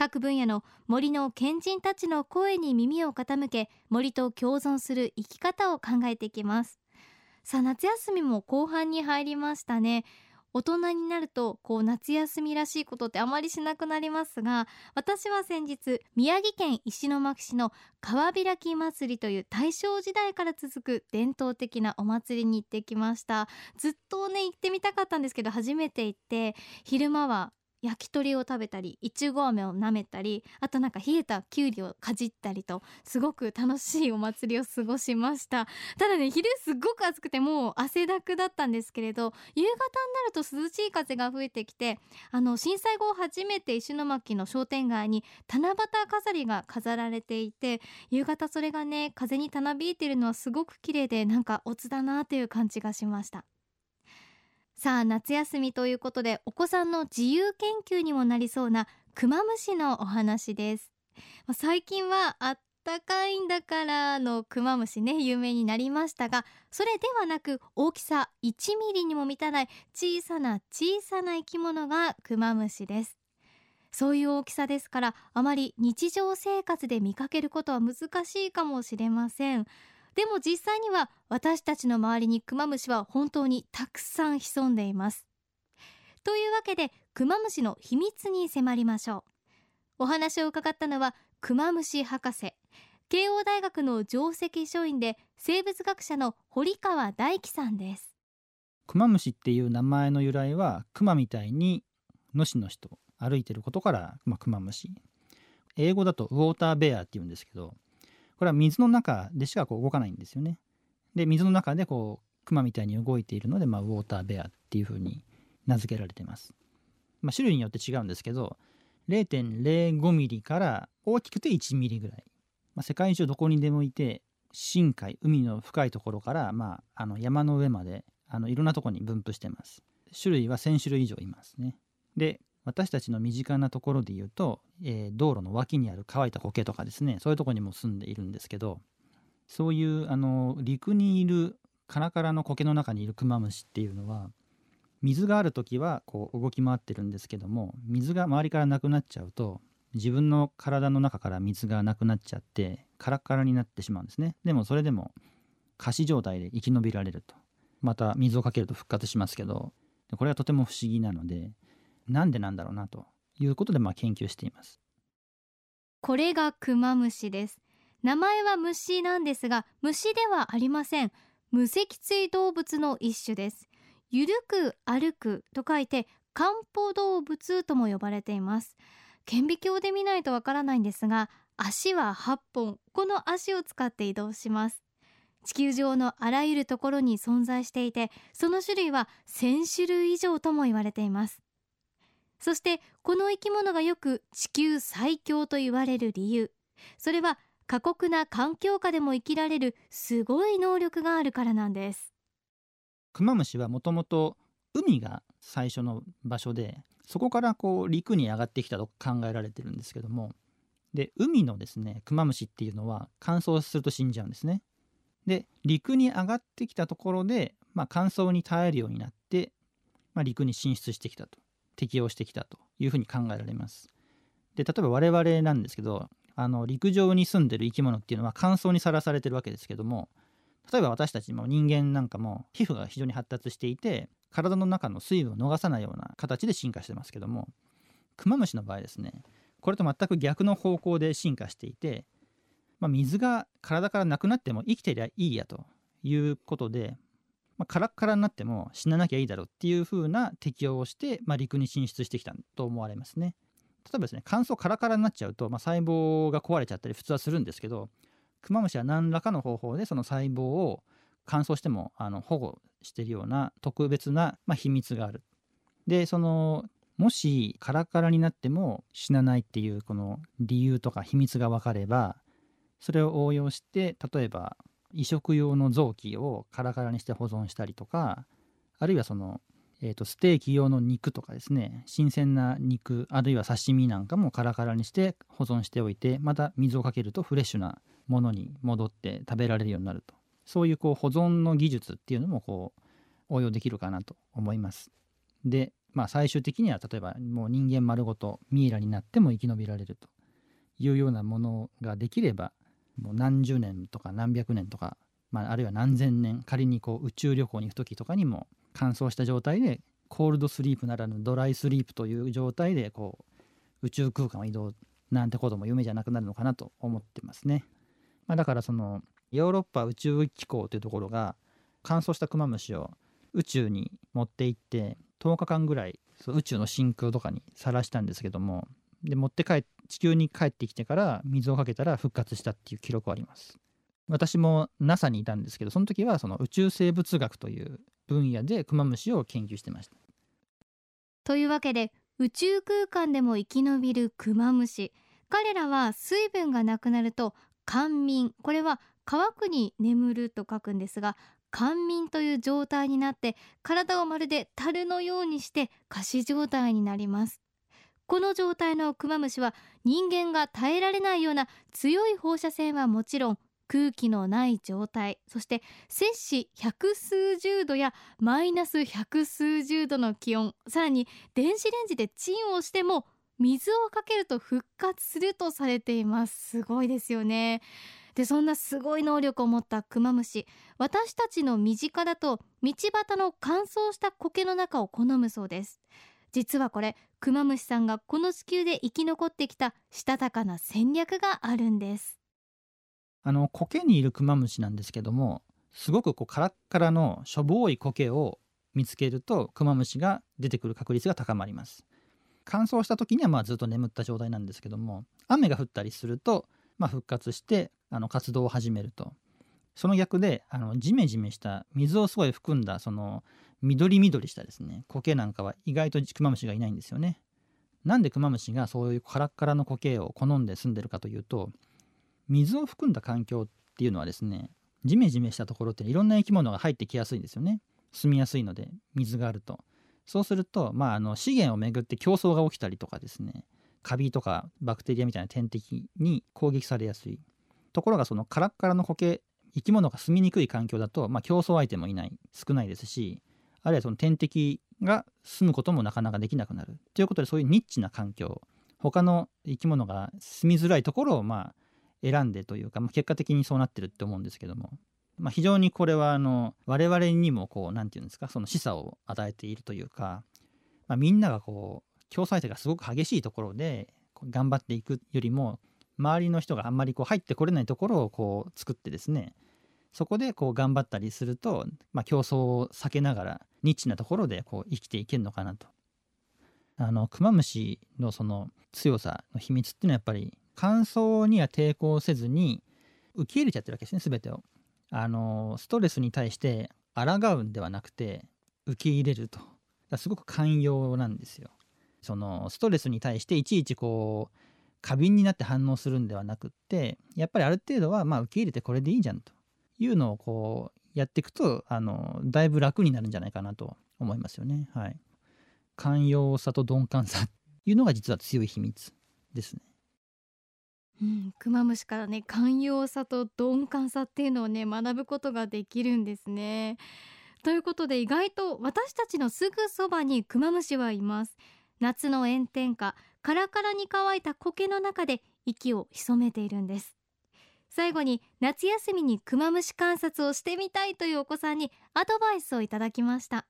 各分野の森の賢人たちの声に耳を傾け森と共存する生き方を考えていきます。さあ夏休みも後半に入りましたね。大人になるとこう夏休みらしいことってあまりしなくなりますが私は先日宮城県石巻市の川開き祭りという大正時代から続く伝統的なお祭りに行ってきました。ずっとね行ってみたかったんですけど初めて行って昼間は焼き鳥を食べたりいちご飴を舐めたりあとなんか冷えたきゅうりをかじったりとすごく楽しいお祭りを過ごしました。ただね昼すっごく暑くてもう汗だくだったんですけれど夕方になると涼しい風が吹いてきてあの震災後初めて石巻の商店街に七夕飾りが飾られていて夕方それがね風にたなびいているのはすごく綺麗でなんかオツだなという感じがしました。さあ夏休みということでお子さんの自由研究にもなりそうなクマムシのお話です。最近はあったかいんだからのクマムシね有名になりましたがそれではなく大きさ1ミリにも満たない小さな小さな生き物がクマムシです。そういう大きさですからあまり日常生活で見かけることは難しいかもしれません。でも実際には私たちの周りにクマムシは本当にたくさん潜んでいます。というわけでクマムシの秘密に迫りましょう。お話を伺ったのはクマムシ博士。慶応大学の上席書院で生物学者の堀川大樹さんです。クマムシっていう名前の由来はクマみたいにのしのしと歩いてることから、まあ、クマムシ。英語だとウォーターベアって言うんですけどこれは水の中でしかこう動かないんですよね。で水の中でこうクマみたいに動いているので、まあ、ウォーターベアっていうふうに名付けられています。まあ、種類によって違うんですけど0.05ミリから大きくて1ミリぐらい、まあ、世界中どこにでもいて深海海の深いところから、まあ、あの山の上まであのいろんなところに分布してます種類は1000種類以上いますねで私たちの身近なところで言うと、えー、道路の脇にある乾いた苔とかですねそういうとこにも住んでいるんですけどそういうあの陸にいるカラカラの苔の中にいるクマムシっていうのは水がある時はこう動き回ってるんですけども水が周りからなくなっちゃうと自分の体の中から水がなくなっちゃってカラカラになってしまうんですね。でもそれでも仮死状態で生き延びられると。また水をかけると復活しますけどこれはとても不思議なのでなんでなんだろうなということでまあ研究しています。これがクマムシです。名前は虫なんですが虫ではありません。無脊椎動物の一種です。ゆるく歩くと書いて漢方動物とも呼ばれています。顕微鏡で見ないとわからないんですが足は8本。この足を使って移動します。地球上のあらゆるところに存在していてその種類は1000種類以上とも言われています。そしてこの生き物がよく地球最強と言われる理由。それは過酷な環境下でも生きられるすごい能力があるからなんです。クマムシはもともと海が最初の場所でそこからこう陸に上がってきたと考えられてるんですけども。で海のですねクマムシっていうのは乾燥すると死んじゃうんですね。で陸に上がってきたところで、まあ、乾燥に耐えるようになって、まあ、陸に進出してきたと。適応してきたというふうに考えられます。で例えば我々なんですけどあの陸上に住んでる生き物っていうのは乾燥にさらされてるわけですけども例えば私たちも人間なんかも皮膚が非常に発達していて体の中の水分を逃さないような形で進化してますけどもクマムシの場合ですねこれと全く逆の方向で進化していて、まあ、水が体からなくなっても生きてりゃいいやということでまあ、カラッカラになっても死ななきゃいいだろうっていう風な適応をして、まあ、陸に進出してきたと思われますね。例えばですね乾燥カラカラになっちゃうと、まあ、細胞が壊れちゃったり普通はするんですけどクマムシは何らかの方法でその細胞を乾燥してもあの保護してるような特別な、まあ、秘密がある。でそのもしカラカラになっても死なないっていうこの理由とか秘密が分かればそれを応用して例えば移植用の臓器をカラカラにして保存したりとかあるいはその、えー、とステーキ用の肉とかですね新鮮な肉あるいは刺身なんかもカラカラにして保存しておいてまた水をかけるとフレッシュなものに戻って食べられるようになるとそういうこう保存の技術っていうのもこう応用できるかなと思います。でまあ最終的には例えばもう人間丸ごとミイラになっても生き延びられるというようなものができればもう何十年とか何百年とか、まあ、あるいは何千年仮にこう宇宙旅行に行く時とかにも乾燥した状態でコールドスリープならぬドライスリープという状態でこう宇宙空間を移動なんてことも夢じゃなくなるのかなと思ってますね。まあ、だからそのヨーロッパ宇宙機構というところが乾燥したクマムシを宇宙に持って行って10日間ぐらい宇宙の真空とかにさらしたんですけどもで持って帰って地球に帰ってきてから水をかけたら復活したっていう記録はあります。私も NASA にいたんですけどその時はその宇宙生物学という分野でクマムシを研究してました。というわけで宇宙空間でも生き延びるクマムシ。彼らは水分がなくなると寒眠。これは乾くに眠ると書くんですが寒眠という状態になって体をまるで樽のようにして仮死状態になります。この状態のクマムシは人間が耐えられないような強い放射線はもちろん空気のない状態。そして摂氏百数十度やマイナス百数十度の気温。さらに電子レンジでチンをしても水をかけると復活するとされています。すごいですよね。でそんなすごい能力を持ったクマムシ。私たちの身近だと道端の乾燥した苔の中を好むそうです。実はこれクマムシさんがこの地球で生き残ってきたしたたかな戦略があるんです。あの苔にいるクマムシなんですけどもすごくこうカラッカラのしょぼい苔を見つけるとクマムシが出てくる確率が高まります。乾燥した時にはまあずっと眠った状態なんですけども雨が降ったりするとまあ復活してあの活動を始めると。その逆であのジメジメした水をすごい含んだその緑緑したですね苔なんかは意外とクマムシがいないんですよね。なんでクマムシがそういうカラッカラの苔を好んで住んでるかというと水を含んだ環境っていうのはですねジメジメしたところっていろんな生き物が入ってきやすいんですよね。住みやすいので水があると。そうすると、まあ、あの資源をめぐって競争が起きたりとかですねカビとかバクテリアみたいな天敵に攻撃されやすい。ところがそのカラッカラの苔生き物が住みにくい環境だと、まあ、競争相手もいない少ないですしあるいはその天敵が住むこともなかなかできなくなる。ということでそういうニッチな環境他の生き物が住みづらいところをまあ選んでというか、まあ、結果的にそうなってるって思うんですけども、まあ、非常にこれはあの我々にもこう何て言うんですかその示唆を与えているというか、まあ、みんながこう競争相手がすごく激しいところで頑張っていくよりも周りの人があんまりこう入ってこれないところをこう作ってですねそこでこう頑張ったりすると、まあ、競争を避けながらニッチなところでこう生きていけるのかなと。あのクマムシのその強さの秘密っていうのはやっぱり乾燥には抵抗せずに受け入れちゃってるわけですね全てを。あのストレスに対して抗うんではなくて受け入れると。すごく寛容なんですよ。そのストレスに対していちいちこう過敏になって反応するんではなくってやっぱりある程度はまあ受け入れてこれでいいじゃんというのをこうやっていくとあのだいぶ楽になるんじゃないかなと思いますよね。はい、寛容さと鈍感さいうのが実は強い秘密ですね。うん、クマムシからね寛容さと鈍感さっていうのをね学ぶことができるんですね。ということで意外と私たちのすぐそばにクマムシはいます。夏の炎天下カラカラに乾いた苔の中で息を潜めているんです。最後に夏休みにクマムシ観察をしてみたいというお子さんにアドバイスをいただきました。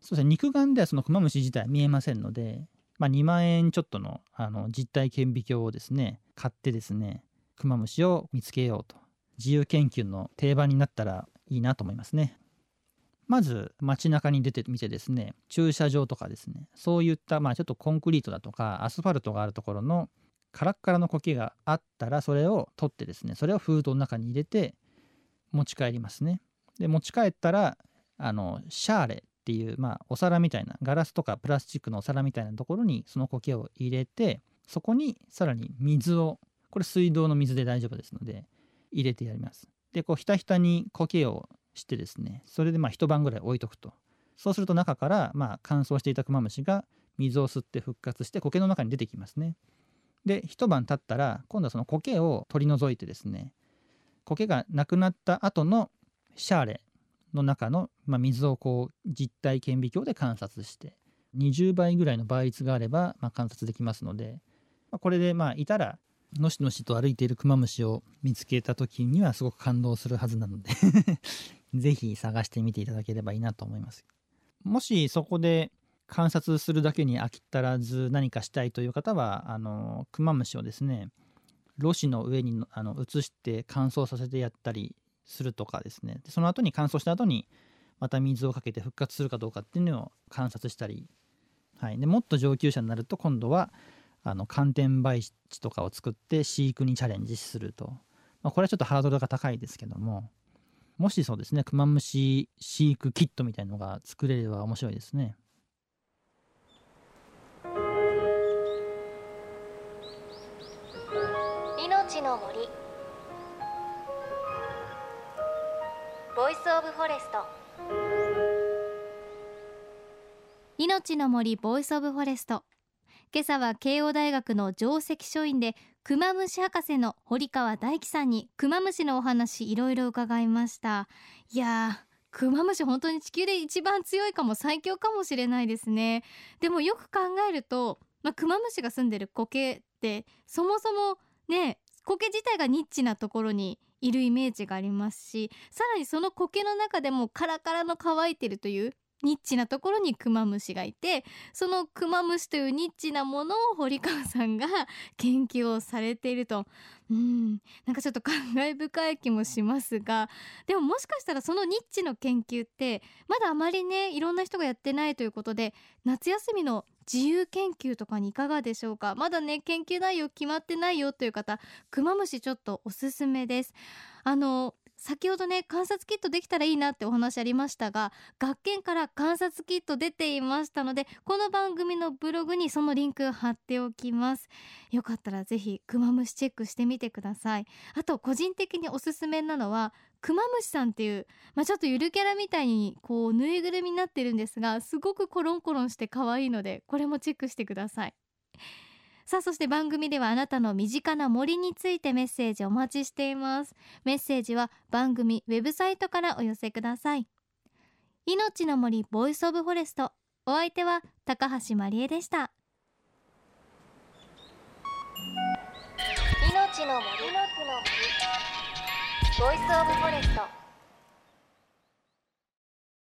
そうですね。肉眼ではそのクマムシ自体見えませんので、まあ、2万円ちょっとのあの実体顕微鏡をですね買ってですねクマムシを見つけようと自由研究の定番になったらいいなと思いますね。まず街中に出てみてですね駐車場とかですねそういったまあちょっとコンクリートだとかアスファルトがあるところのカラッカラの苔があったらそれを取ってですねそれをフードの中に入れて持ち帰りますね。で持ち帰ったらあのシャーレってっていう、まあ、お皿みたいなガラスとかプラスチックのお皿みたいなところにその苔を入れてそこにさらに水をこれ水道の水で大丈夫ですので入れてやります。でこうひたひたに苔をしてですねそれでまあ一晩ぐらい置いとくと。そうすると中からまあ乾燥していたクマムシが水を吸って復活して苔の中に出てきますね。で一晩経ったら今度はその苔を取り除いてですね苔がなくなった後のシャーレの中の、まあ、水をこう実体顕微鏡で観察して20倍ぐらいの倍率があれば、まあ、観察できますので、まあ、これでまあいたらのしのしと歩いているクマムシを見つけた時にはすごく感動するはずなので。是非探してみていただければいいなと思います。もしそこで観察するだけに飽き足らず何かしたいという方はあのクマムシをですねろ紙の上にあの移して乾燥させてやったりするとかですね。でその後に乾燥した後にまた水をかけて復活するかどうかっていうのを観察したり、はい、でもっと上級者になると今度はあの寒天培地とかを作って飼育にチャレンジすると、まあ、これはちょっとハードルが高いですけども。もしそうですねクマムシ飼育キットみたいのが作れれば面白いですね。命の森。 Voice of Forest。命の森 Voice of Forest。今朝は慶応大学の上席所員でクマムシ博士の堀川大樹さんにクマムシのお話いろいろ伺いました。いやークマムシ本当に地球で一番強いかも最強かもしれないですね。でもよく考えると、まあ、クマムシが住んでる苔ってそもそもね苔自体がニッチなところにいるイメージがありますしさらにその苔の中でもカラカラの乾いてるというニッチなところにクマムシがいてそのクマムシというニッチなものを堀川さんが研究をされていると。うん。なんかちょっと感慨深い気もしますがでももしかしたらそのニッチの研究ってまだあまりねいろんな人がやってないということで夏休みの自由研究とかにいかがでしょうか？まだね研究内容決まってないよという方クマムシちょっとおすすめです。あの先ほどね観察キットできたらいいなってお話ありましたが学研から観察キット出ていましたのでこの番組のブログにそのリンク貼っておきます。よかったらぜひクマムシチェックしてみてください。あと個人的におすすめなのはクマムシさんっていう、まあ、ちょっとゆるキャラみたいにこうぬいぐるみになってるんですがすごくコロンコロンして可愛いのでこれもチェックしてください。さあそして番組ではあなたの身近な森についてメッセージお待ちしています。メッセージは番組ウェブサイトからお寄せください。命の森 Voice of Forest。お相手は高橋真理恵でした。命の森ボイスオブフォレスト。